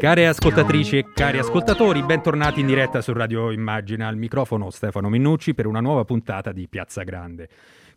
Care ascoltatrici e cari ascoltatori, bentornati in diretta su Radio Immagina. Al microfono Stefano Minnucci per una nuova puntata di Piazza Grande.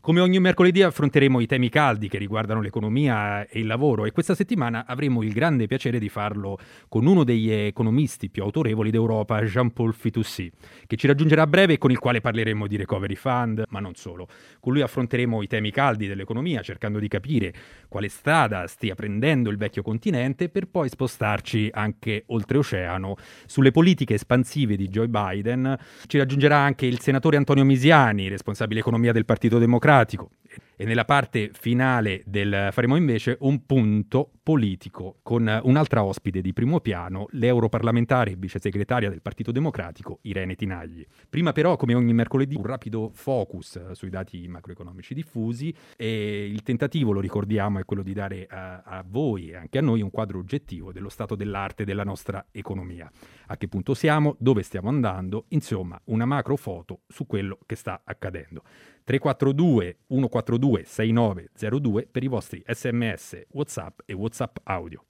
Come ogni mercoledì affronteremo i temi caldi che riguardano l'economia e il lavoro e questa settimana avremo il grande piacere di farlo con uno degli economisti più autorevoli d'Europa, Jean-Paul Fitoussi, che ci raggiungerà a breve e con il quale parleremo di recovery fund, ma non solo. Con lui affronteremo i temi caldi dell'economia cercando di capire quale strada stia prendendo il vecchio continente per poi spostarci anche oltreoceano sulle politiche espansive di Joe Biden. Ci raggiungerà anche il senatore Antonio Misiani, responsabile economia del Partito Democratico democratico. E nella parte finale del faremo invece un punto politico con un'altra ospite di primo piano, l'europarlamentare e vice segretaria del Partito Democratico Irene Tinagli. Prima però, come ogni mercoledì, un rapido focus sui dati macroeconomici diffusi e il tentativo, lo ricordiamo, è quello di dare a, a voi e anche a noi un quadro oggettivo dello stato dell'arte della nostra economia. A che punto siamo, dove stiamo andando, insomma, una macro foto su quello che sta accadendo. 342 142 6902 per i vostri sms, whatsapp e whatsapp audio.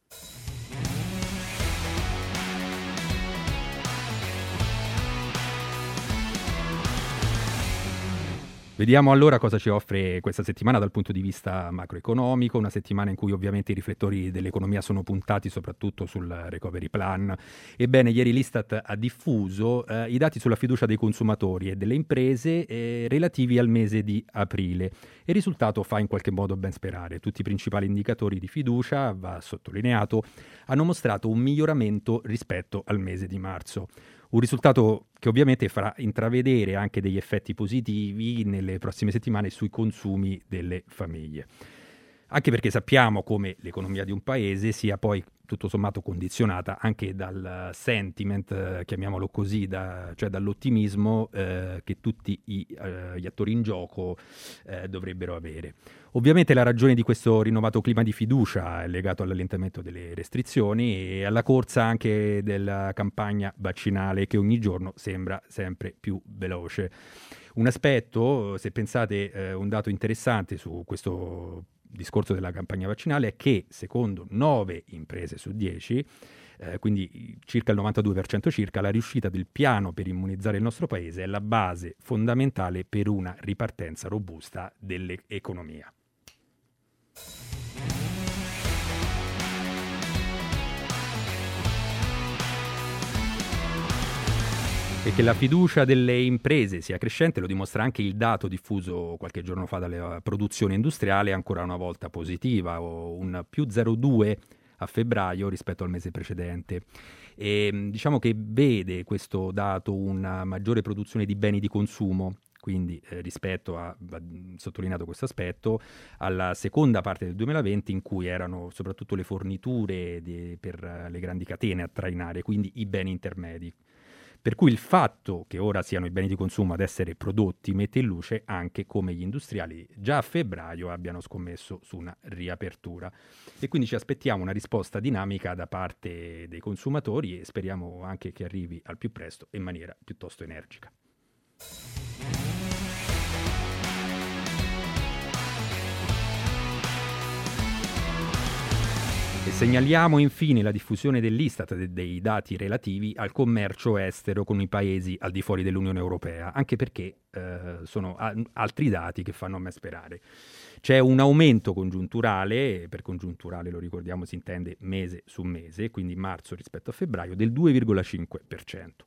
Vediamo allora cosa ci offre questa settimana dal punto di vista macroeconomico, una settimana in cui ovviamente i riflettori dell'economia sono puntati soprattutto sul recovery plan. Ebbene, ieri l'Istat ha diffuso eh, i dati sulla fiducia dei consumatori e delle imprese eh, relativi al mese di aprile il risultato fa in qualche modo ben sperare. Tutti i principali indicatori di fiducia, va sottolineato, hanno mostrato un miglioramento rispetto al mese di marzo. Un risultato che ovviamente farà intravedere anche degli effetti positivi nelle prossime settimane sui consumi delle famiglie. Anche perché sappiamo come l'economia di un paese sia poi tutto sommato condizionata anche dal sentiment, eh, chiamiamolo così, da, cioè dall'ottimismo eh, che tutti i, eh, gli attori in gioco eh, dovrebbero avere. Ovviamente la ragione di questo rinnovato clima di fiducia è legato all'allentamento delle restrizioni e alla corsa anche della campagna vaccinale che ogni giorno sembra sempre più veloce. Un aspetto, se pensate, eh, un dato interessante su questo discorso della campagna vaccinale è che secondo 9 imprese su 10, eh, quindi circa il 92% circa, la riuscita del piano per immunizzare il nostro paese è la base fondamentale per una ripartenza robusta dell'economia. E che la fiducia delle imprese sia crescente lo dimostra anche il dato diffuso qualche giorno fa dalla produzione industriale, ancora una volta positiva, un più 0,2 a febbraio rispetto al mese precedente. E, diciamo che vede questo dato una maggiore produzione di beni di consumo, quindi eh, rispetto a, va sottolineato questo aspetto, alla seconda parte del 2020 in cui erano soprattutto le forniture di, per le grandi catene a trainare, quindi i beni intermedi. Per cui il fatto che ora siano i beni di consumo ad essere prodotti mette in luce anche come gli industriali già a febbraio abbiano scommesso su una riapertura. E quindi ci aspettiamo una risposta dinamica da parte dei consumatori e speriamo anche che arrivi al più presto in maniera piuttosto energica. E segnaliamo infine la diffusione dell'Istat dei dati relativi al commercio estero con i paesi al di fuori dell'Unione Europea, anche perché eh, sono a- altri dati che fanno a me sperare. C'è un aumento congiunturale, per congiunturale lo ricordiamo si intende mese su mese, quindi marzo rispetto a febbraio, del 2,5%.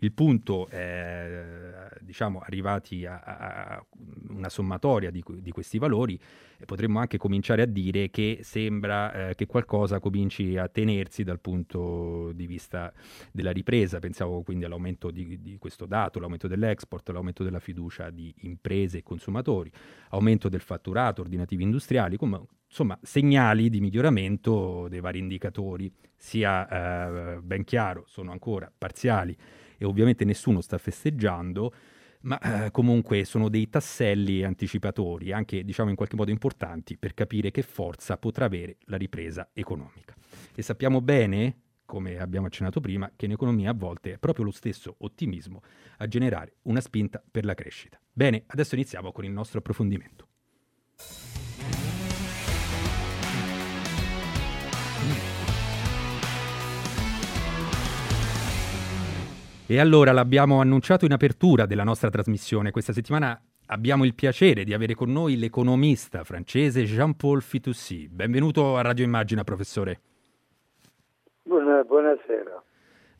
Il punto è, diciamo, arrivati a, a una sommatoria di, di, questi valori, potremmo anche cominciare a dire che sembra eh, che qualcosa cominci a tenersi dal punto di vista della ripresa. Pensavo quindi all'aumento di, di questo dato, l'aumento dell'export, l'aumento della fiducia di imprese e consumatori, aumento del fatturato, ordinativi industriali, come, insomma segnali di miglioramento dei vari indicatori, sia eh, ben chiaro, sono ancora parziali e ovviamente nessuno sta festeggiando, ma eh, comunque sono dei tasselli anticipatori, anche diciamo in qualche modo importanti, per capire che forza potrà avere la ripresa economica. E sappiamo bene, come abbiamo accennato prima, che in economia a volte è proprio lo stesso ottimismo a generare una spinta per la crescita. Bene, adesso iniziamo con il nostro approfondimento. E allora l'abbiamo annunciato in apertura della nostra trasmissione. Questa settimana abbiamo il piacere di avere con noi l'economista francese Jean-Paul Fitoussi. Benvenuto a Radio Immagina, professore. Buona, buonasera.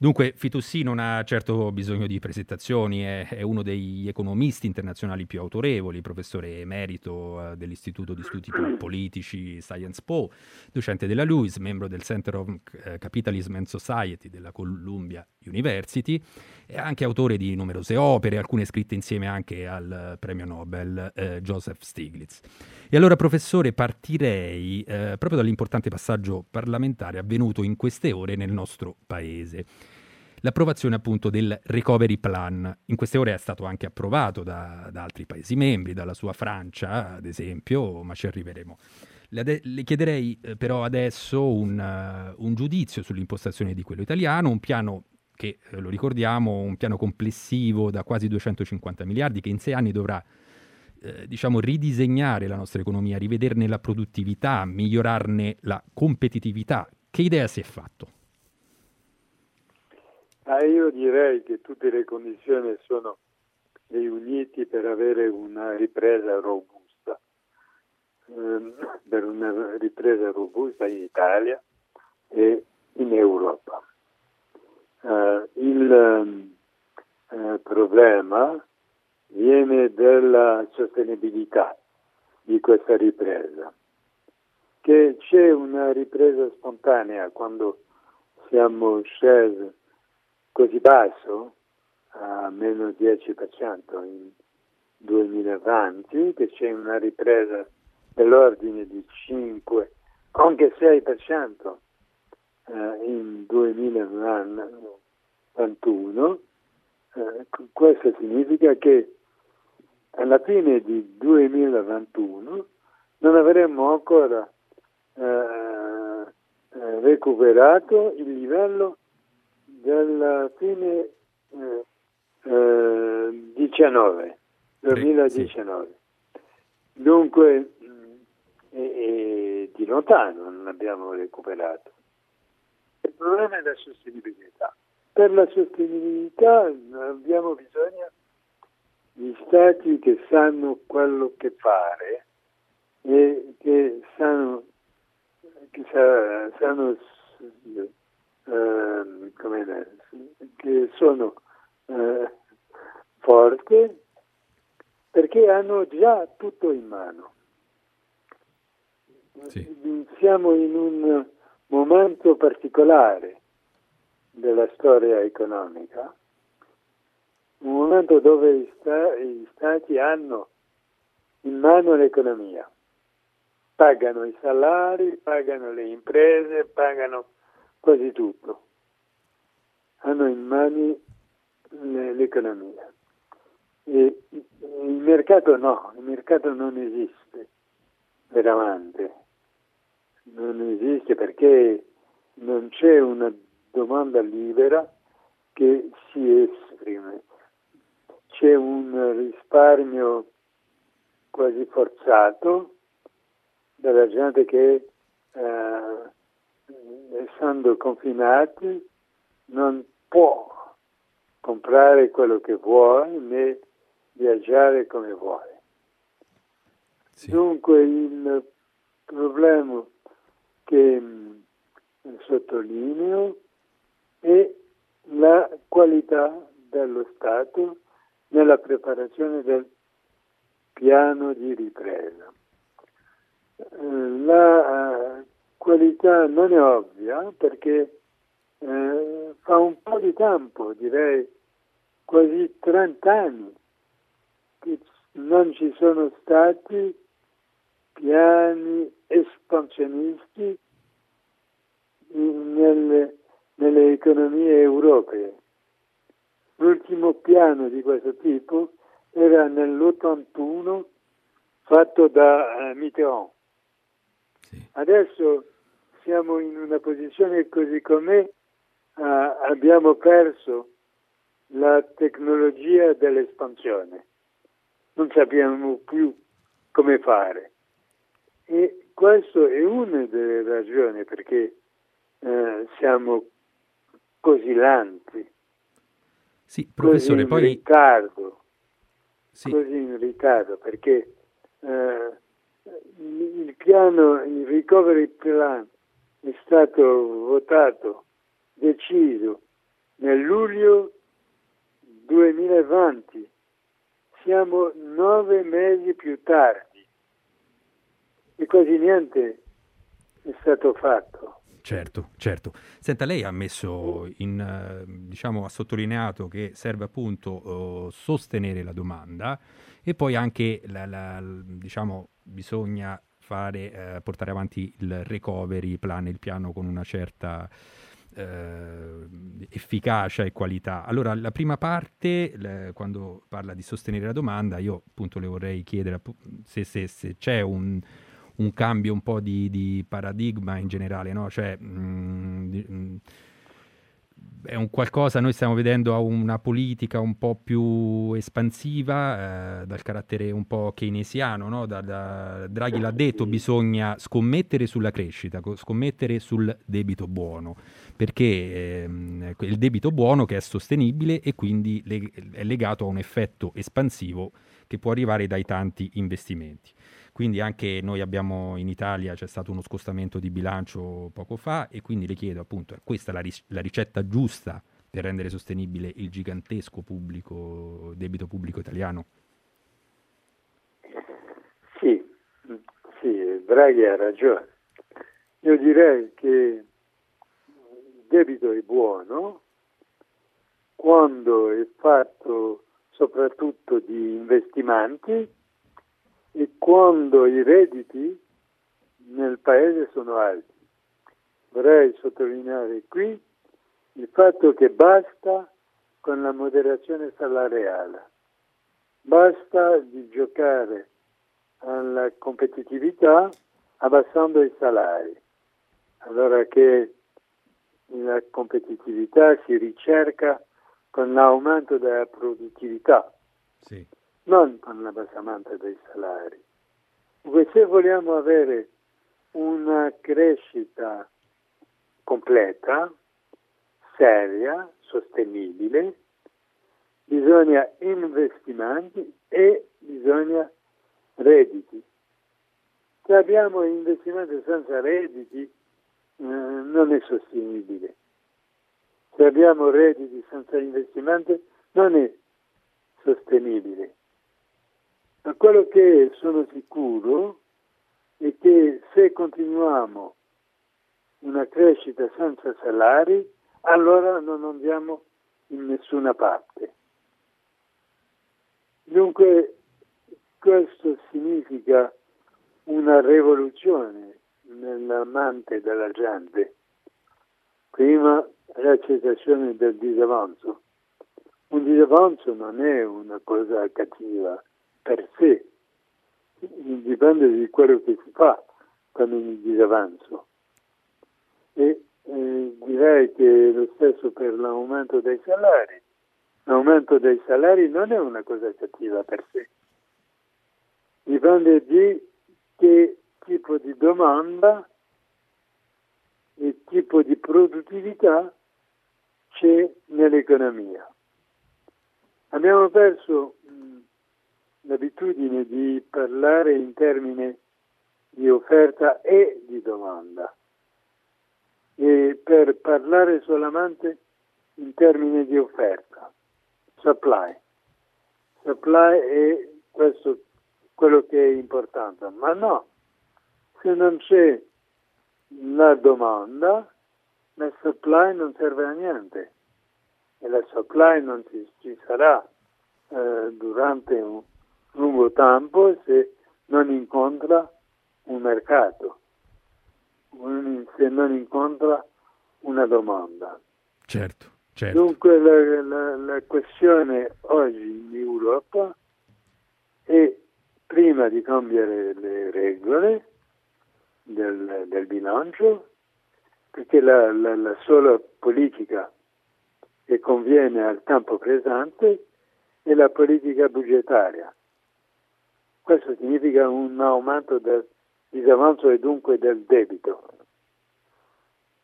Dunque, Fitussi non ha certo bisogno di presentazioni, è, è, uno degli economisti internazionali più autorevoli, professore emerito eh, dell'Istituto di Studi Politici Science Po, docente della LUIS, membro del Center of eh, Capitalism and Society della Columbia University, e anche autore di numerose opere, alcune scritte insieme anche al premio Nobel eh, Joseph Stiglitz. E allora, professore, partirei eh, proprio dall'importante passaggio parlamentare avvenuto in queste ore nel nostro paese l'approvazione appunto del recovery plan. In queste ore è stato anche approvato da, da altri Paesi membri, dalla sua Francia ad esempio, ma ci arriveremo. Le, chiederei eh, però adesso un, uh, un, giudizio sull'impostazione di quello italiano, un piano che, eh, lo ricordiamo, un piano complessivo da quasi 250 miliardi che in sei anni dovrà eh, diciamo, ridisegnare la nostra economia, rivederne la produttività, migliorarne la competitività. Che idea si è fatto? Ah, io direi che tutte le condizioni sono riunite per avere una ripresa robusta, ehm, per una ripresa robusta in Italia e in Europa. Uh, il uh, problema viene dalla sostenibilità di questa ripresa, che c'è una ripresa spontanea quando siamo scesi così basso, a meno 10% in 2020, che c'è una ripresa dell'ordine di 5, anche 6% eh, in 2021. Eh, questo significa che alla fine di 2021 non avremmo ancora eh, eh recuperato il livello della fine eh, eh, 19, 2019. Sì. Dunque e, e di lontano non abbiamo recuperato. Il problema è la sostenibilità. Per la sostenibilità abbiamo bisogno di stati che sanno quello che fare e che sanno, che sa, sanno eh, come, che sono eh, forti perché hanno già tutto in mano. Sì. Siamo in un momento particolare della storia economica, un momento dove gli, sta- gli stati hanno in mano l'economia, pagano i salari, pagano le imprese, pagano quasi tutto. Hanno in mano l'economia. E il mercato no, il mercato non esiste veramente. Non esiste perché non c'è una domanda libera che si esprime. C'è un risparmio quasi forzato dalla gente che eh, essendo confinati, non può comprare quello che vuole né viaggiare come vuole. Sì. Dunque il problema che mm, sottolineo è la qualità dello Stato nella preparazione del piano di ripresa. Eh, la qualità non è ovvia perché eh, fa un po' di tempo, direi quasi 30 anni, che non ci sono stati piani espansionisti nelle, nelle economie europee. L'ultimo piano di questo tipo era nell'81 fatto da uh, Mitterrand. Sì. Adesso siamo in una posizione così com'è, uh, abbiamo perso la tecnologia dell'espansione, non sappiamo più come fare. E questo è una delle ragioni perché uh, siamo così lanti Sì, professore, così in poi... ritardo, Sì. così in ritardo, perché eh, il piano, il recovery plan è stato votato, deciso nel luglio 2020. Siamo nove mesi più tardi e quasi niente è stato fatto. Certo, certo. Senta, lei ha messo in, diciamo, ha sottolineato che serve appunto eh, sostenere la domanda e poi anche, la, la- diciamo, bisogna fare, eh, portare avanti il recovery plan, il piano con una certa eh, efficacia e qualità. Allora, la prima parte, le- quando parla di sostenere la domanda, io appunto le vorrei chiedere se, se- se c'è un, un cambio un po' di, di paradigma in generale, no? Cioè, mh, di- mh, è un qualcosa, noi stiamo vedendo una politica un po' più espansiva, eh, dal carattere un po' keynesiano, no? Da- da- Draghi l'ha detto, bisogna scommettere sulla crescita, co- scommettere sul debito buono, perché ehm, il debito buono che è sostenibile e quindi le- è legato a un effetto espansivo che può arrivare dai tanti investimenti. Quindi anche noi abbiamo in Italia c'è stato uno scostamento di bilancio poco fa e quindi le chiedo appunto, è questa la, ris- la ricetta giusta per rendere sostenibile il gigantesco pubblico, debito pubblico italiano? Sì, sì, Draghi ha ragione. Io direi che il debito è buono quando è fatto soprattutto di investimenti e quando i redditi nel paese sono alti. Vorrei sottolineare qui il fatto che basta con la moderazione salariale, basta di giocare alla competitività abbassando i salari. Allora che la competitività si ricerca con l'aumento della produttività, Sì. Non con l'abbassamento dei salari. Dunque, se vogliamo avere una crescita completa, seria, sostenibile, bisogna investimenti e bisogna redditi. Se abbiamo investimenti senza redditi eh, non è sostenibile. Se abbiamo redditi senza investimenti non è sostenibile. Ma quello che sono sicuro è che se continuiamo una crescita senza salari, allora non andiamo in nessuna parte. Dunque questo significa una rivoluzione nella mente della gente. Prima l'accettazione del disavanzo. Un disavanzo non è una cosa cattiva per sé, dipende di quello che si fa con il disavanzo. E eh, direi che lo stesso per l'aumento dei salari. L'aumento dei salari non è una cosa cattiva per sé, dipende di che tipo di domanda e tipo di produttività c'è nell'economia. Abbiamo perso l'abitudine di parlare in termini di offerta e di domanda. E per parlare solamente in termini di offerta, supply. Supply è questo quello che è importante, ma no, se non c'è la domanda, la supply non serve a niente. E la supply non ci, ci sarà eh, durante un lungo tempo se non incontra un mercato, se non incontra una domanda. Certo, certo. Dunque la, la- la questione oggi in Europa è prima di cambiare le regole del, del bilancio, perché la, la- la sola politica che conviene al tempo presente è la politica budgetaria. Questo significa un aumento del disavanzo e dunque del debito.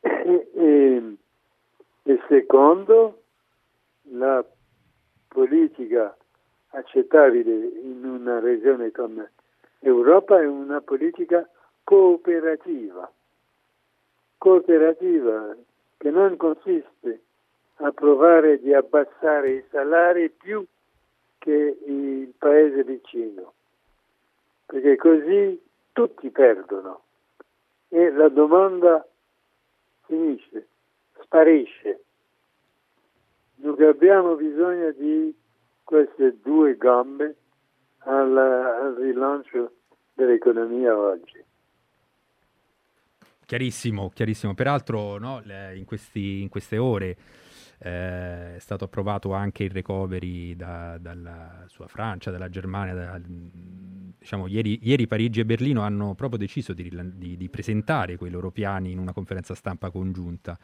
E, e- secondo, la politica accettabile in una regione come Europa è una politica cooperativa, cooperativa che non consiste a provare di abbassare i salari più che il paese vicino, perché così tutti perdono e la domanda finisce, sparisce. Dunque abbiamo bisogno di queste due gambe al, al rilancio dell'economia oggi. Chiarissimo, chiarissimo. Peraltro no, in, questi, in, queste ore eh, è stato approvato anche il recovery da, dalla sua Francia, dalla Germania. Da, diciamo, ieri, ieri, Parigi e Berlino hanno proprio deciso di, di, di, presentare quei loro piani in una conferenza stampa congiunta.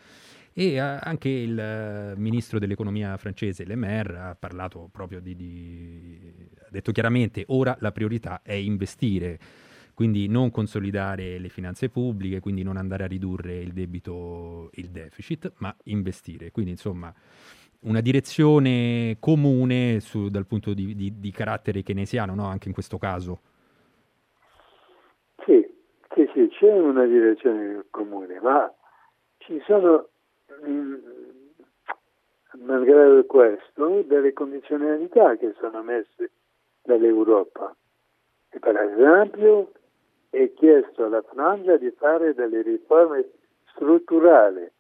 E eh, anche il eh, ministro dell'economia francese, Le Maire, ha parlato proprio di... ha detto chiaramente ora la priorità è investire quindi non consolidare le finanze pubbliche, quindi non andare a ridurre il debito, il deficit, ma investire. Quindi insomma una direzione comune su, dal punto di, di, di carattere keynesiano, no? anche in questo caso. Sì, sì, sì, c'è una direzione comune, ma ci sono, mm, malgrado questo, delle condizionalità che sono messe dall'Europa. E per esempio e chiesto alla Francia di fare delle riforme strutturali.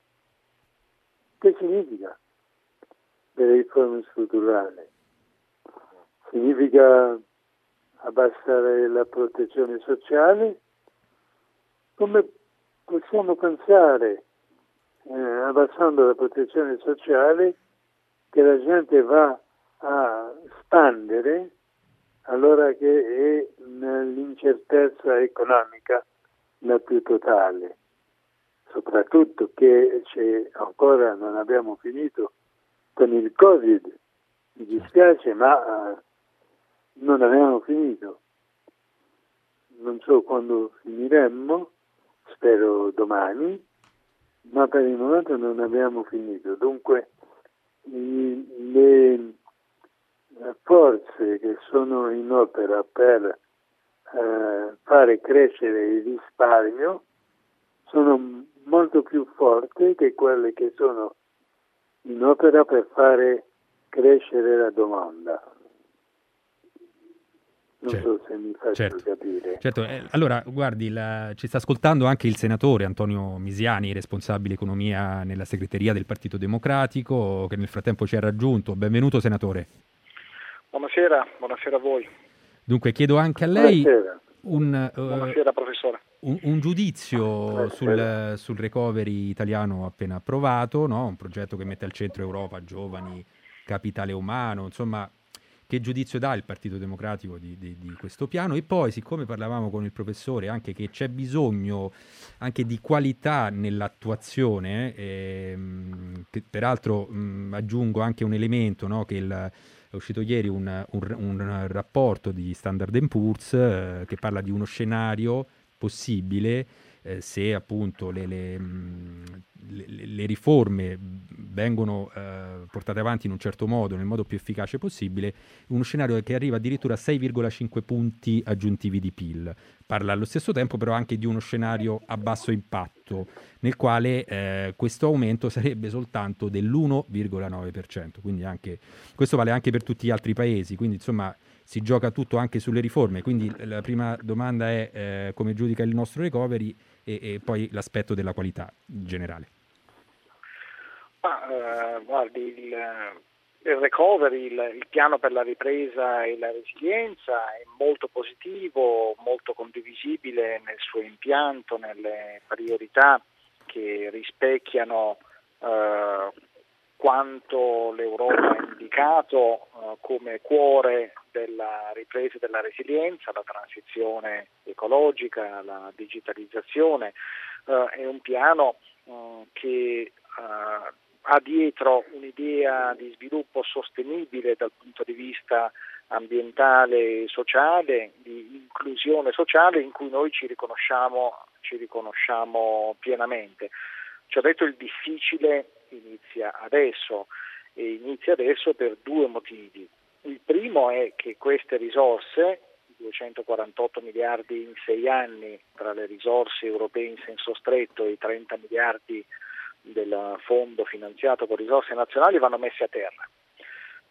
Che significa delle riforme strutturali? Significa abbassare la protezione sociale? Come possiamo pensare, eh, abbassando la protezione sociale, che la gente va a spandere allora che è l'incertezza economica la più totale, soprattutto che ancora non abbiamo finito con il Covid, mi dispiace ma uh, non abbiamo finito. Non so quando finiremmo, spero domani, ma per il momento non abbiamo finito. Dunque le, forze che sono in opera per eh, fare crescere il risparmio sono molto più forti che quelle che sono in opera per fare crescere la domanda. Non certo, so se mi faccio certo, capire. Certo, eh, allora guardi, la, ci sta ascoltando anche il senatore Antonio Misiani, responsabile economia nella segreteria del Partito Democratico, che nel frattempo ci ha raggiunto. Benvenuto senatore. Buonasera, buonasera a voi. Dunque chiedo anche a lei un, uh, buonasera, professore. Un, un giudizio sul, sul, recovery italiano appena approvato, no? un progetto che mette al centro Europa, giovani, capitale umano, insomma che giudizio dà il Partito Democratico di, di, di, questo piano e poi siccome parlavamo con il professore anche che c'è bisogno anche di qualità nell'attuazione ehm, peraltro mh, aggiungo anche un elemento no, che il è uscito ieri un, un, un rapporto di Standard Poor's eh, che parla di uno scenario possibile eh, se appunto le, le, mm, le, le riforme vengono eh, portate avanti in un certo modo, nel modo più efficace possibile, uno scenario che arriva addirittura a 6,5 punti aggiuntivi di PIL. Parla allo stesso tempo però anche di uno scenario a basso impatto, nel quale eh, questo aumento sarebbe soltanto dell'1,9%. Quindi anche, questo vale anche per tutti gli altri paesi, quindi insomma si gioca tutto anche sulle riforme. Quindi la prima domanda è eh, come giudica il nostro recovery e, e poi l'aspetto della qualità generale. Ah, eh, guardi, il, il recovery, il, il, piano per la ripresa e la resilienza è molto positivo, molto condivisibile nel suo impianto, nelle priorità che rispecchiano eh, quanto l'Europa ha indicato eh, come cuore della ripresa e della resilienza, la transizione ecologica, la digitalizzazione. Eh, è un piano eh, che ha dietro un'idea di sviluppo sostenibile dal punto di vista ambientale e sociale, di inclusione sociale in cui noi ci riconosciamo, ci riconosciamo pienamente. Ci ha detto il difficile inizia adesso e inizia adesso per due motivi. Il primo è che queste risorse, 248 miliardi in sei anni tra le risorse europee in senso stretto e i 30 miliardi del fondo finanziato con risorse nazionali, vanno messi a terra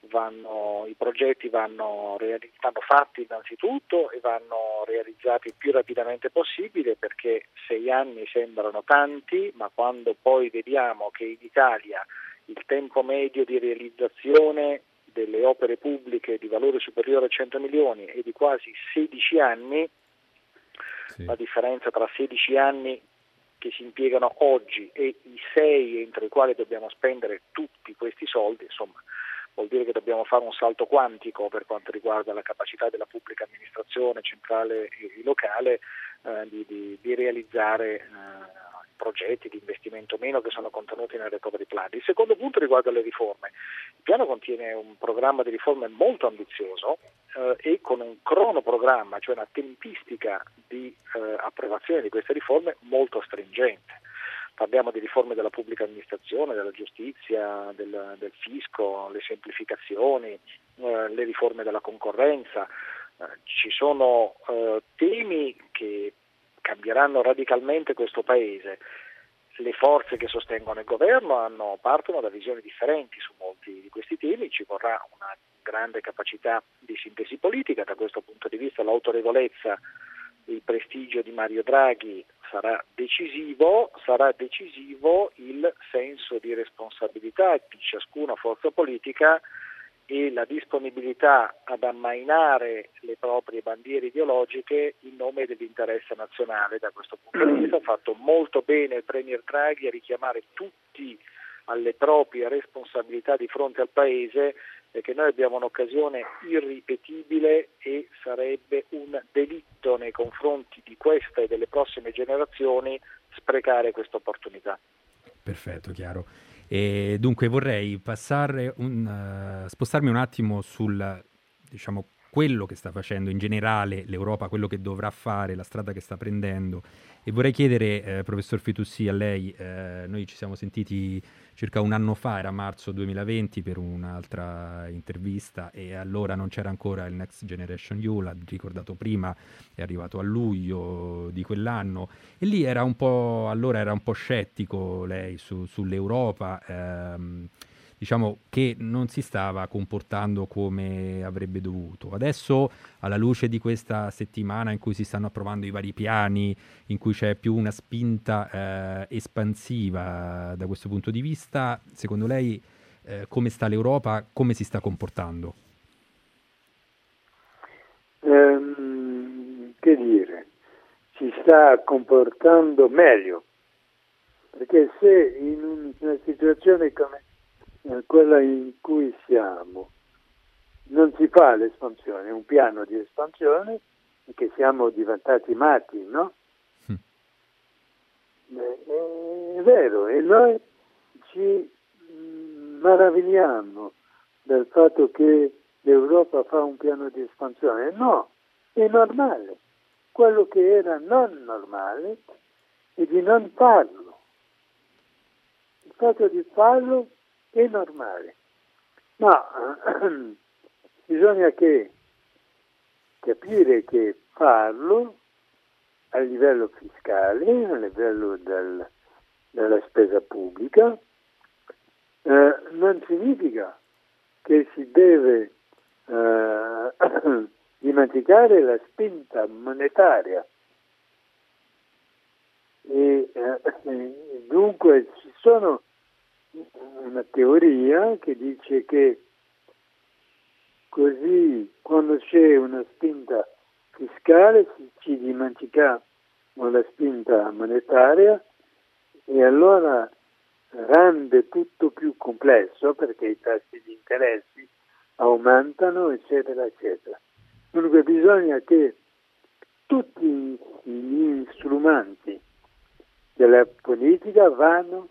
vanno, i progetti vanno, vanno, fatti innanzitutto e vanno realizzati il più rapidamente possibile perché sei anni sembrano tanti, ma quando poi vediamo che in Italia il tempo medio di realizzazione delle opere pubbliche di valore superiore a 100 milioni è di quasi 16 anni, sì. la differenza tra 16 anni che si impiegano oggi e i 6 entro i quali dobbiamo spendere tutti questi soldi, insomma, vuol dire che dobbiamo fare un salto quantico per quanto riguarda la capacità della pubblica amministrazione centrale e locale eh, di, di, di, realizzare eh, progetti di investimento meno che sono contenuti nel recovery plan. Il secondo punto riguarda le riforme. Il piano contiene un programma di riforme molto ambizioso eh, e con un cronoprogramma, cioè una tempistica di eh, approvazione di queste riforme molto stringente parliamo di riforme della pubblica amministrazione, della giustizia, del, del fisco, le semplificazioni, eh, le riforme della concorrenza. Eh, ci sono eh, temi che cambieranno radicalmente questo Paese. Le forze che sostengono il governo hanno, partono da visioni differenti su molti di questi temi, ci vorrà una grande capacità di sintesi politica, da questo punto di vista l'autorevolezza il prestigio di Mario Draghi sarà decisivo, sarà decisivo il senso di responsabilità di ciascuna forza politica e la disponibilità ad ammainare le proprie bandiere ideologiche in nome dell'interesse nazionale. Da questo punto di vista ha fatto molto bene il Premier Draghi a richiamare tutti alle proprie responsabilità di fronte al Paese perché noi abbiamo un'occasione irripetibile e sarebbe un delitto nei confronti di questa e delle prossime generazioni sprecare questa opportunità. Perfetto, chiaro. E dunque vorrei un, uh, spostarmi un attimo sul diciamo, quello che sta facendo in generale l'Europa, quello che dovrà fare, la strada che sta prendendo. E vorrei chiedere, eh, professor Fitussi, a lei, eh, noi ci siamo sentiti circa un anno fa, era marzo 2020, per un'altra intervista e allora non c'era ancora il Next Generation EU, l'ha ricordato prima, è arrivato a luglio di quell'anno e lì era un po', allora era un po' scettico lei su, sull'Europa. Ehm, diciamo, che non si stava comportando come avrebbe dovuto. Adesso, alla luce di questa settimana in cui si stanno approvando i vari piani, in cui c'è più una spinta eh, espansiva da questo punto di vista, secondo lei eh, come sta l'Europa, come si sta comportando? Um, che dire, si sta comportando meglio, perché se in una situazione come quella in cui siamo. Non si fa l'espansione, è un piano di espansione che siamo diventati matti, no? Mm. È, vero, e noi ci mm, maravigliamo del fatto che l'Europa fa un piano di espansione. No, è normale. Quello che era non normale è di non farlo. Il fatto di farlo è normale, ma bisogna che capire che farlo a livello fiscale, a livello del, della spesa pubblica, eh, non significa che si deve eh, dimenticare la spinta monetaria. E, eh, dunque ci sono una teoria che dice che così quando c'è una spinta fiscale ci dimentica la spinta monetaria e allora rende tutto più complesso perché i tassi di interessi aumentano, eccetera, eccetera. Dunque bisogna che tutti gli strumenti della politica vanno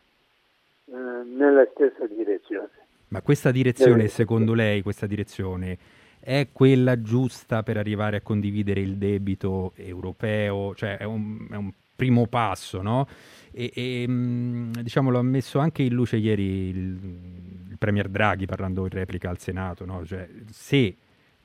eh, nella stessa direzione. Ma questa direzione, eh, secondo lei, questa direzione è quella giusta per arrivare a condividere il debito europeo? Cioè è un, è un primo passo, no? E, e mm, diciamo, lo ha messo anche in luce ieri il, il Premier Draghi parlando in replica al Senato, no? Cioè, se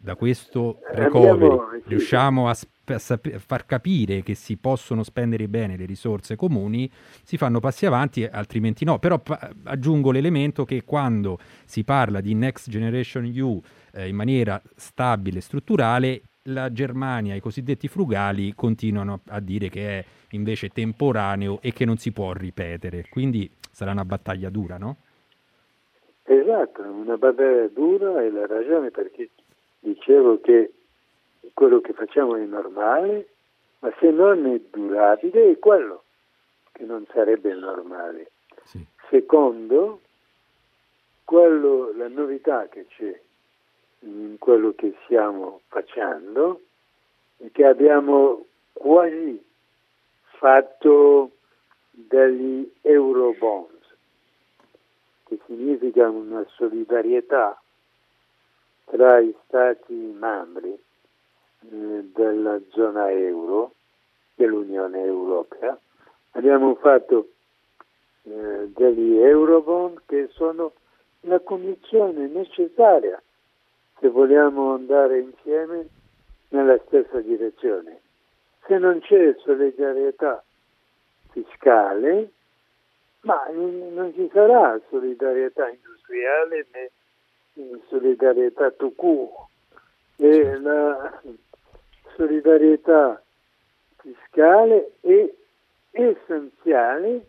da questo recovery Abbiamo, riusciamo a, a, a, far capire che si possono spendere bene le risorse comuni, si fanno passi avanti, altrimenti no. Però pa- aggiungo l'elemento che quando si parla di Next Generation EU eh, in maniera stabile e strutturale, la Germania, i cosiddetti frugali, continuano a dire che è invece temporaneo e che non si può ripetere. Quindi sarà una battaglia dura, no? Esatto, una battaglia dura e la ragione perché dicevo che quello che facciamo è normale, ma se non è durabile è quello che non sarebbe normale. Sì. Secondo, quello, la novità che c'è in quello che stiamo facendo è che abbiamo quasi fatto degli eurobonds, che significa una solidarietà tra i Stati membri eh, della zona euro, dell'Unione Europea. Abbiamo fatto eh, degli Eurobond che sono la condizione necessaria se vogliamo andare insieme nella stessa direzione. Se non c'è solidarietà fiscale, ma non ci sarà solidarietà industriale né solidarietà tout court e la solidarietà fiscale è essenziale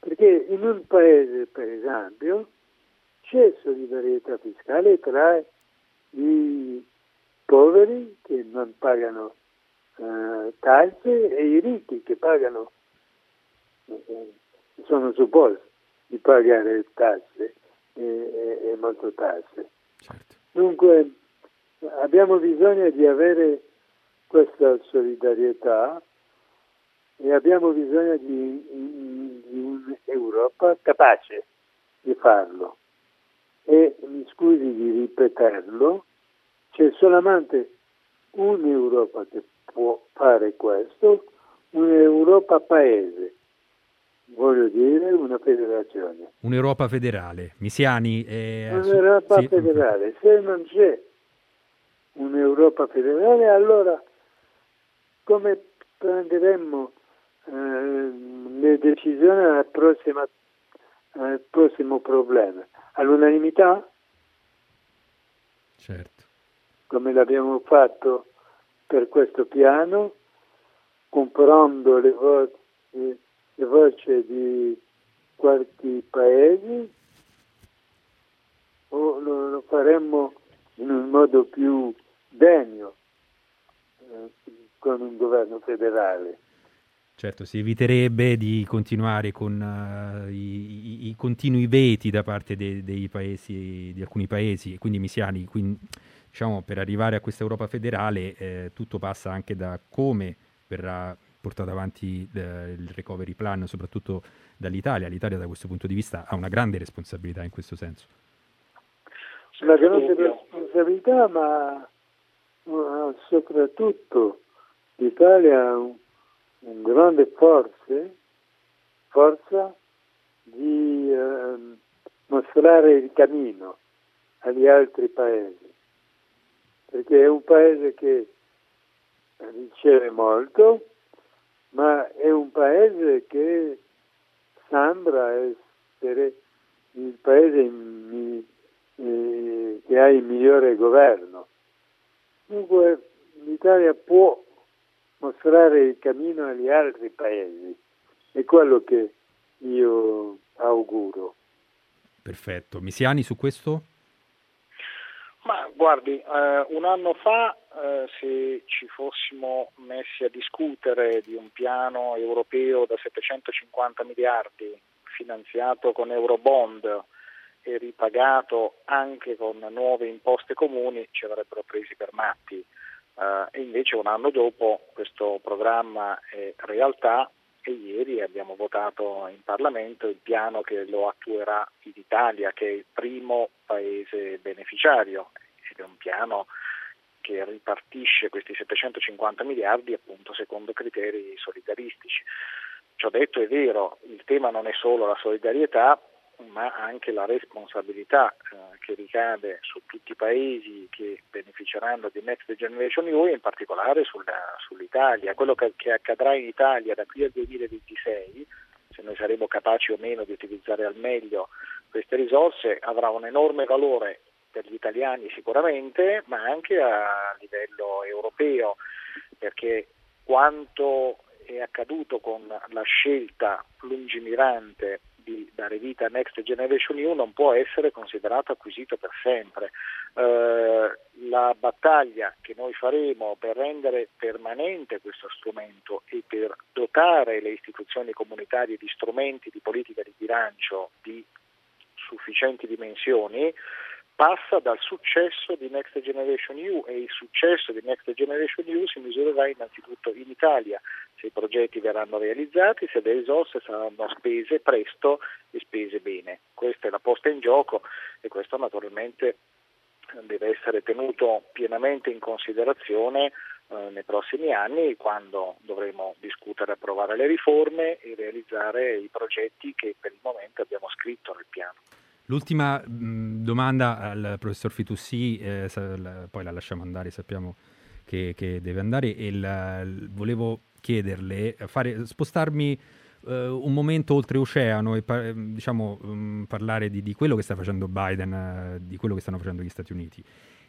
perché in un paese, per esempio, c'è solidarietà fiscale tra i poveri che non pagano eh, tasse e i ricchi che pagano, eh, sono supposti di pagare tasse e, e, molto tasse. Certo. Dunque abbiamo bisogno di avere questa solidarietà e abbiamo bisogno di, di un'Europa capace di farlo. E mi scusi di ripeterlo, c'è solamente un'Europa che può fare questo, un'Europa paese voglio dire una federazione. Un'Europa federale. Misiani? È... Un'Europa sì. federale. Se non c'è un'Europa federale, allora come prenderemmo eh, le decisioni al prossimo, al prossimo problema? All'unanimità? Certo. Come l'abbiamo fatto per questo piano, comprando le voci le voce di qualche paese o lo, lo faremmo in un modo più degno eh, con un governo federale. Certo, si eviterebbe di continuare con uh, i, i, i, continui veti da parte de, dei paesi, di alcuni paesi, quindi misiani. Quindi, diciamo, per arrivare a questa Europa federale eh, tutto passa anche da come verrà portato avanti eh, il recovery plan, soprattutto dall'Italia. L'Italia da questo punto di vista ha una grande responsabilità in questo senso. Una grande responsabilità, ma soprattutto l'Italia ha un, un grande forze, forza di eh, mostrare il cammino agli altri paesi, perché è un paese che riceve molto, ma è un paese che sembra essere il paese in, eh, che ha il migliore governo. Dunque l'Italia può mostrare il cammino agli altri paesi, è quello che io auguro. Perfetto. Misiani su questo? Ma guardi, eh, un anno fa eh, se ci fossimo messi a discutere di un piano europeo da 750 miliardi finanziato con Eurobond e ripagato anche con nuove imposte comuni ci avrebbero presi per matti. Eh, e invece un anno dopo questo programma è realtà e ieri abbiamo votato in Parlamento il piano che lo attuerà l'Italia, che è il primo paese beneficiario ed è un piano che ripartisce questi 750 miliardi appunto secondo criteri solidaristici. Ciò detto è vero, il tema non è solo la solidarietà, ma anche la responsabilità eh, che ricade su tutti i paesi che beneficeranno di Next Generation EU e in particolare sulla, sull'Italia. Quello che, che, accadrà in Italia da qui al 2026, se noi saremo capaci o meno di utilizzare al meglio queste risorse, avrà un enorme valore per gli italiani sicuramente, ma anche a livello europeo, perché quanto è accaduto con la scelta lungimirante di dare vita a Next Generation EU non può essere considerato acquisito per sempre. Eh, la battaglia che noi faremo per rendere permanente questo strumento e per dotare le istituzioni comunitarie di strumenti di politica di bilancio di sufficienti dimensioni passa dal successo di Next Generation EU e il successo di Next Generation EU si misurerà innanzitutto in Italia, se i progetti verranno realizzati, se le risorse saranno spese presto e spese bene. Questa è la posta in gioco e questo naturalmente deve essere tenuto pienamente in considerazione eh, nei prossimi anni quando dovremo discutere e approvare le riforme e realizzare i progetti che per il momento abbiamo scritto nel piano. L'ultima mh, domanda al professor Fitussi, eh, poi la lasciamo andare, sappiamo che, che deve andare, e la, volevo chiederle, fare, spostarmi eh, un momento oltreoceano e par- diciamo, um, parlare di, di, quello che sta facendo Biden, uh, di quello che stanno facendo gli Stati Uniti.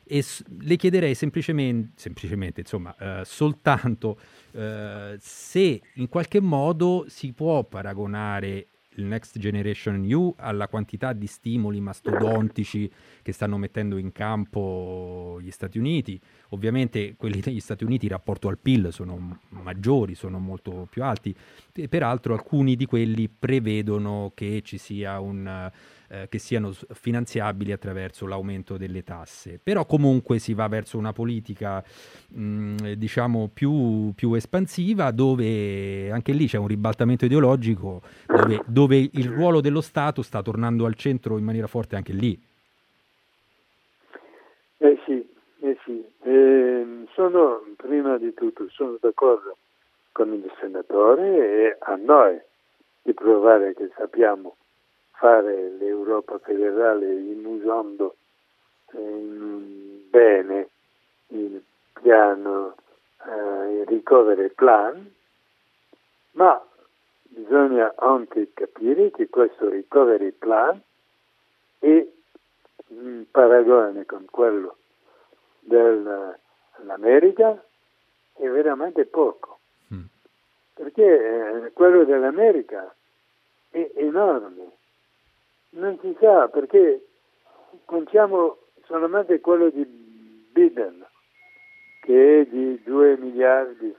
E s- le chiederei semplicemente, semplicemente insomma, uh, soltanto uh, se in qualche modo si può paragonare il Next Generation EU alla quantità di stimoli mastodontici che stanno mettendo in campo gli Stati Uniti. Ovviamente quelli degli Stati Uniti in rapporto al PIL sono maggiori, sono molto più alti, e peraltro alcuni di quelli prevedono che ci sia un eh, che siano finanziabili attraverso l'aumento delle tasse. Però comunque si va verso una politica mh, diciamo più, più, espansiva dove anche lì c'è un ribaltamento ideologico dove, dove il ruolo dello Stato sta tornando al centro in maniera forte anche lì. Eh sì, eh sì. Eh, sono prima di tutto sono d'accordo con il senatore e a noi di provare che sappiamo fare l'Europa federale usando eh, bene il piano, eh, il recovery plan, ma bisogna anche capire che questo recovery plan è in paragone con quello dell'America è veramente poco, mm. perché eh, quello dell'America è enorme non si sa perché contiamo solamente quello di Biden che è di 2 miliardi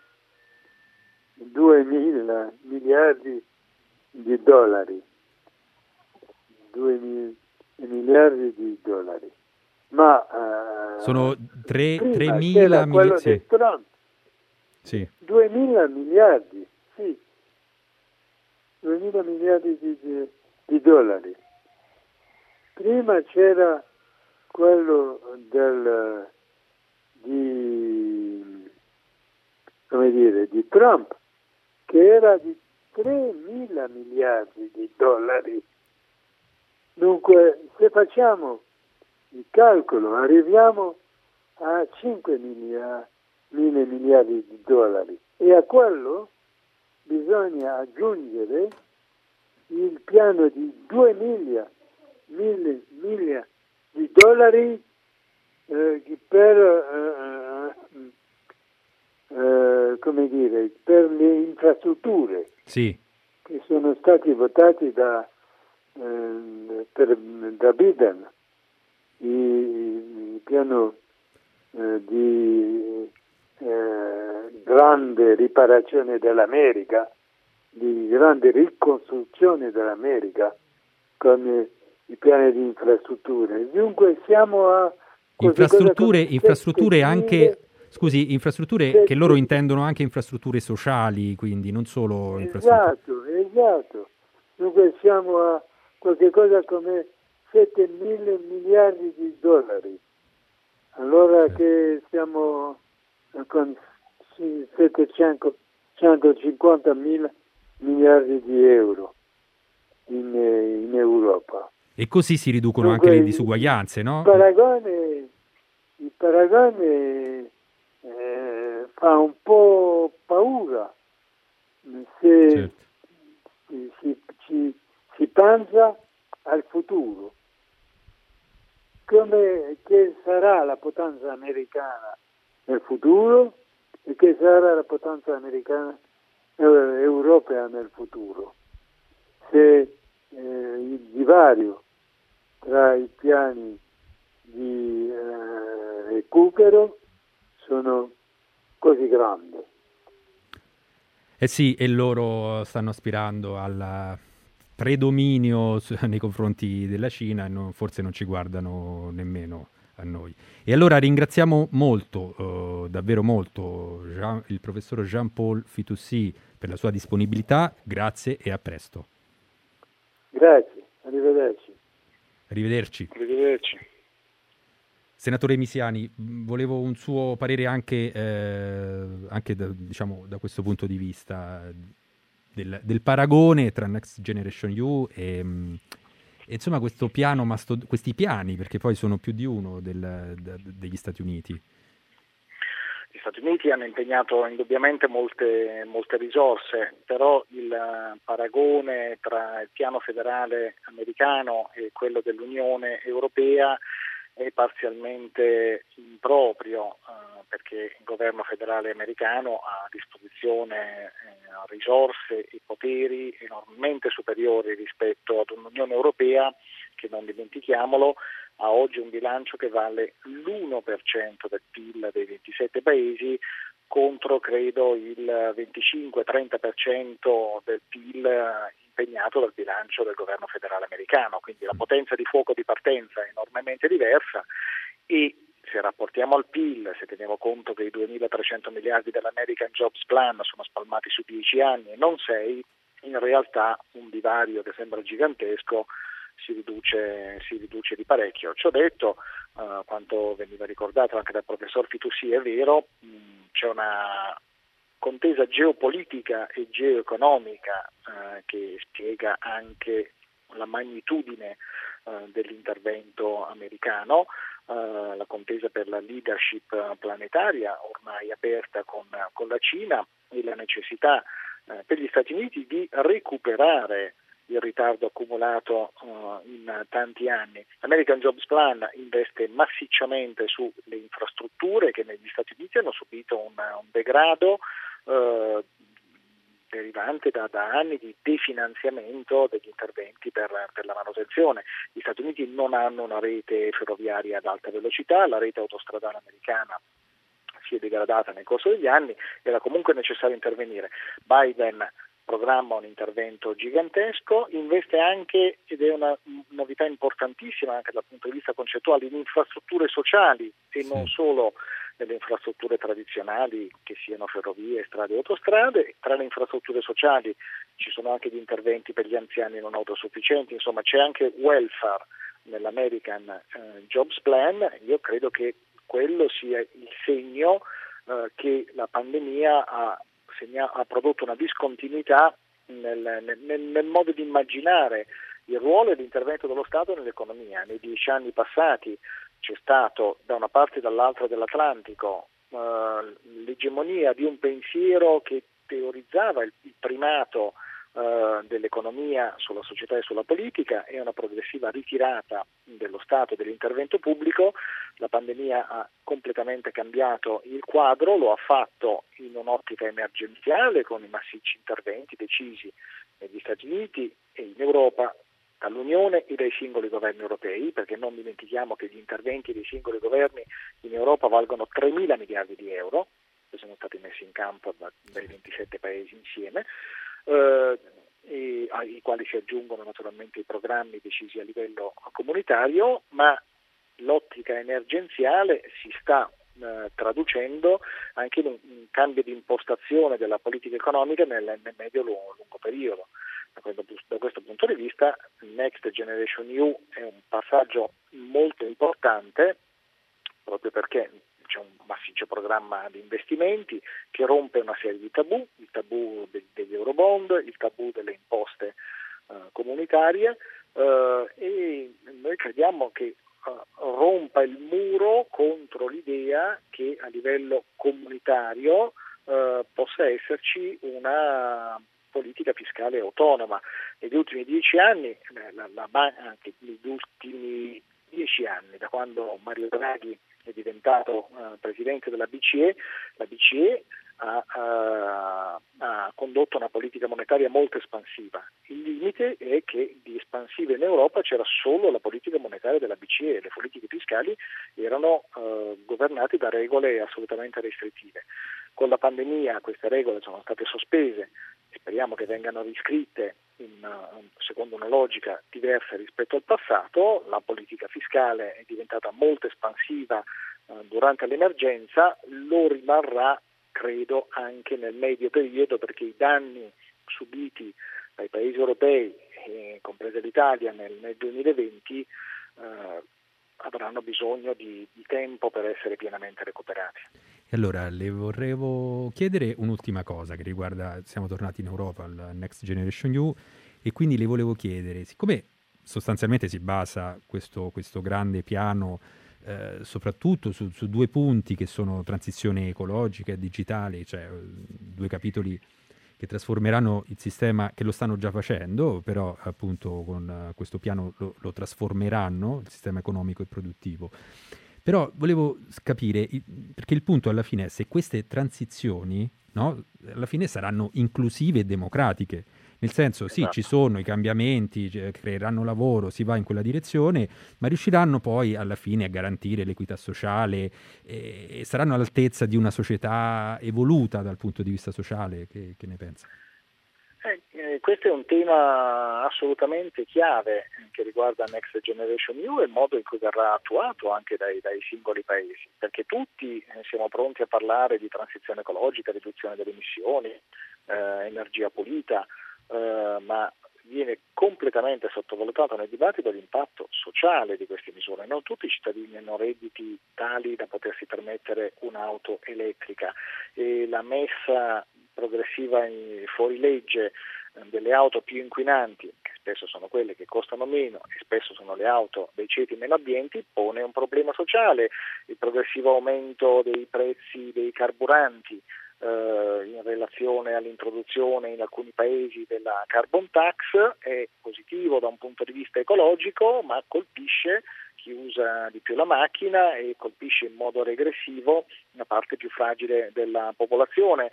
2 mila miliardi di dollari. 2 miliardi di dollari. Ma uh, sono 3, 3 mila miliardi sì. 2 mila miliardi sì. 2 mila miliardi di, di, di dollari Prima c'era quello del, di, come dire, di Trump, che era di 3 mila miliardi di dollari. Dunque, se facciamo il calcolo, arriviamo a 5 mila, miliardi di dollari e a quello bisogna aggiungere il piano di 2 miliardi mille miglia di dollari eh, per, eh, eh, come dire, per le infrastrutture sì. che sono stati votati da, eh, per, da Biden, il, piano eh, di eh, grande riparazione dell'America, di grande ricostruzione dell'America con i piani di infrastrutture. Dunque siamo a... Infrastrutture, infrastrutture anche... Scusi, infrastrutture che loro intendono anche infrastrutture sociali, quindi non solo infrastrutture. Esatto, esatto. Dunque siamo a qualche cosa come 7 mila miliardi di dollari allora che siamo con 750 mila miliardi di euro in, in, Europa. E così si riducono Dunque, anche le disuguaglianze, no? Il paragone, il paragone eh, fa un po' paura se certo. si, si, si, si pensa al futuro. Come che sarà la potenza americana nel futuro e che sarà la potenza americana eh, europea nel futuro. Se eh, il divario tra i piani di eh, recupero sono così grandi. Eh sì, e loro stanno aspirando al predominio nei confronti della Cina e non, forse non ci guardano nemmeno a noi. E allora ringraziamo molto, uh, davvero molto, Jean, il professor Jean-Paul Fitoussi per la sua disponibilità. Grazie e a presto. Grazie, arrivederci. Arrivederci. Arrivederci. Senatore Misiani, volevo un suo parere anche, eh, anche da, diciamo, da, questo punto di vista del, del, paragone tra Next Generation U e, e insomma questo piano, questi piani, perché poi sono più di uno del, de, degli Stati Uniti. Gli Stati Uniti hanno impegnato indubbiamente molte, molte risorse, però il paragone tra il piano federale americano e quello dell'Unione Europea è parzialmente improprio eh, perché il governo federale americano ha a disposizione eh, risorse e poteri enormemente superiori rispetto ad un'Unione Europea che non dimentichiamolo ha oggi un bilancio che vale l'1% del PIL dei 27 paesi contro credo il 25-30% del PIL impegnato dal bilancio del governo federale americano, quindi la potenza di fuoco di partenza è enormemente diversa e se rapportiamo al PIL, se teniamo conto che i 2.300 miliardi dell'American Jobs Plan sono spalmati su 10 anni e non 6, in realtà un divario che sembra gigantesco si riduce, si riduce di parecchio. Ciò detto, uh, quanto veniva ricordato anche dal professor Fitoussi è vero, mh, c'è una contesa geopolitica e geoeconomica uh, che spiega anche la magnitudine uh, dell'intervento americano, la contesa per la leadership planetaria ormai aperta con, con la Cina e la necessità per gli Stati Uniti di recuperare il ritardo accumulato uh, in tanti anni. L'American Jobs Plan investe massicciamente sulle infrastrutture che negli Stati Uniti hanno subito un, un degrado uh, derivante da, da, anni di definanziamento degli interventi per, per, la manutenzione. Gli Stati Uniti non hanno una rete ferroviaria ad alta velocità, la rete autostradale americana si è degradata nel corso degli anni, era comunque necessario intervenire. Biden programma un intervento gigantesco, investe anche, ed è una novità importantissima anche dal punto di vista concettuale, in infrastrutture sociali e sì. non solo nelle infrastrutture tradizionali che siano ferrovie, strade e autostrade. Tra le infrastrutture sociali ci sono anche gli interventi per gli anziani non autosufficienti, insomma c'è anche welfare nell'American eh, Jobs Plan. Io credo che quello sia il segno eh, che la pandemia ha segna- ha prodotto una discontinuità nel, nel, nel modo di immaginare il ruolo e l'intervento dello Stato nell'economia. Nei dieci anni passati c'è stato da una parte e dall'altra dell'Atlantico eh, l'egemonia di un pensiero che teorizzava il, primato dell'economia sulla società e sulla politica e una progressiva ritirata dello Stato e dell'intervento pubblico. La pandemia ha completamente cambiato il quadro, lo ha fatto in un'ottica emergenziale con i massicci interventi decisi negli Stati Uniti e in Europa dall'Unione e dai singoli governi europei, perché non dimentichiamo che gli interventi dei singoli governi in Europa valgono 3 mila miliardi di euro, che sono stati messi in campo dai 27 paesi insieme, eh, e, ai quali si aggiungono naturalmente i programmi decisi a livello comunitario, ma l'ottica emergenziale si sta eh, traducendo anche in un, cambio di impostazione della politica economica nel, medio-lungo lungo periodo. Da questo, da questo, punto di vista Next Generation EU è un passaggio molto importante proprio perché c'è un massiccio programma di investimenti che rompe una serie di tabù, il tabù degli eurobond, il tabù delle imposte eh, comunitarie eh, e noi crediamo che eh, rompa il muro contro l'idea che a livello comunitario possa esserci una politica fiscale autonoma. Negli ultimi dieci anni, la, la, anche negli ultimi dieci anni, da quando Mario Draghi è diventato uh, presidente della BCE, la BCE ha, ha, ha, condotto una politica monetaria molto espansiva. Il limite è che di espansiva in Europa c'era solo la politica monetaria della BCE, le politiche fiscali erano uh, governate da regole assolutamente restrittive. Con la pandemia queste regole sono state sospese, speriamo che vengano riscritte in, uh, secondo una logica diversa rispetto al passato, la politica fiscale è diventata molto espansiva uh, durante l'emergenza, lo rimarrà credo anche nel medio periodo perché i danni subiti dai paesi europei, eh, compresa l'Italia, nel, nel 2020 eh, avranno bisogno di, di, tempo per essere pienamente recuperati. E allora le vorrei chiedere un'ultima cosa che riguarda, siamo tornati in Europa al Next Generation EU e quindi le volevo chiedere, siccome sostanzialmente si basa questo, questo grande piano eh, soprattutto su, su, due punti che sono transizione ecologica e digitale, cioè eh, due capitoli che trasformeranno il sistema, che lo stanno già facendo, però appunto con uh, questo piano lo, lo, trasformeranno, il sistema economico e produttivo. Però volevo capire, perché il punto alla fine è se queste transizioni, no, alla fine saranno inclusive e democratiche nel senso, sì, esatto. ci sono i cambiamenti, creeranno lavoro, si va in quella direzione, ma riusciranno poi alla fine a garantire l'equità sociale e, saranno all'altezza di una società evoluta dal punto di vista sociale. Che, che ne pensa? Eh, eh, questo è un tema assolutamente chiave che riguarda Next Generation EU e il modo in cui verrà attuato anche dai, dai singoli paesi, perché tutti eh, siamo pronti a parlare di transizione ecologica, riduzione delle emissioni, eh, energia pulita, eh, ma viene completamente sottovalutato nel dibattito l'impatto sociale di queste misure. Non tutti i cittadini hanno redditi tali da potersi permettere un'auto elettrica e la messa progressiva in fuorilegge eh, delle auto più inquinanti, che spesso sono quelle che costano meno e spesso sono le auto dei ceti meno abbienti, pone un problema sociale. Il progressivo aumento dei prezzi dei carburanti, eh, in relazione all'introduzione in alcuni paesi della carbon tax è positivo da un punto di vista ecologico, ma colpisce chi usa di più la macchina e colpisce in modo regressivo una parte più fragile della popolazione.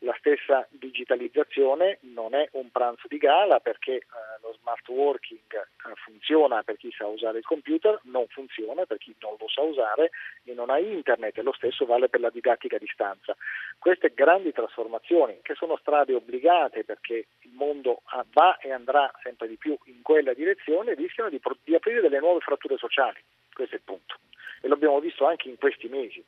La stessa digitalizzazione non è un pranzo di gala perché eh, lo smart working eh, funziona per chi sa usare il computer, non funziona per chi non lo sa usare e non ha internet e lo stesso vale per la didattica a distanza. Queste grandi trasformazioni che sono strade obbligate perché il mondo va e andrà sempre di più in quella direzione rischiano di, di aprire delle nuove fratture sociali, questo è il punto e l'abbiamo visto anche in questi mesi.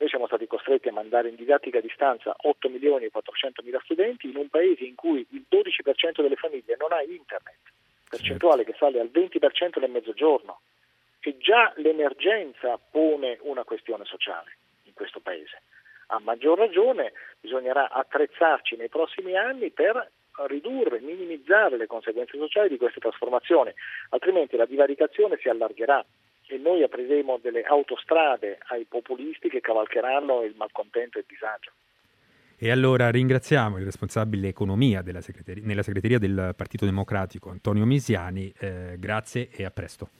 Noi siamo stati costretti a mandare in didattica a distanza 8 milioni e 400 mila studenti in un paese in cui il 12% delle famiglie non ha internet, percentuale che sale al 20% nel mezzogiorno. E già l'emergenza pone una questione sociale in questo paese. A maggior ragione bisognerà attrezzarci nei prossimi anni per ridurre, minimizzare le conseguenze sociali di queste trasformazioni, altrimenti la divaricazione si allargherà e noi apriremo delle autostrade ai populisti che cavalcheranno il malcontento e il disagio. E allora ringraziamo il responsabile economia segreteria, nella segreteria del Partito Democratico, Antonio Misiani. Eh, grazie e a presto.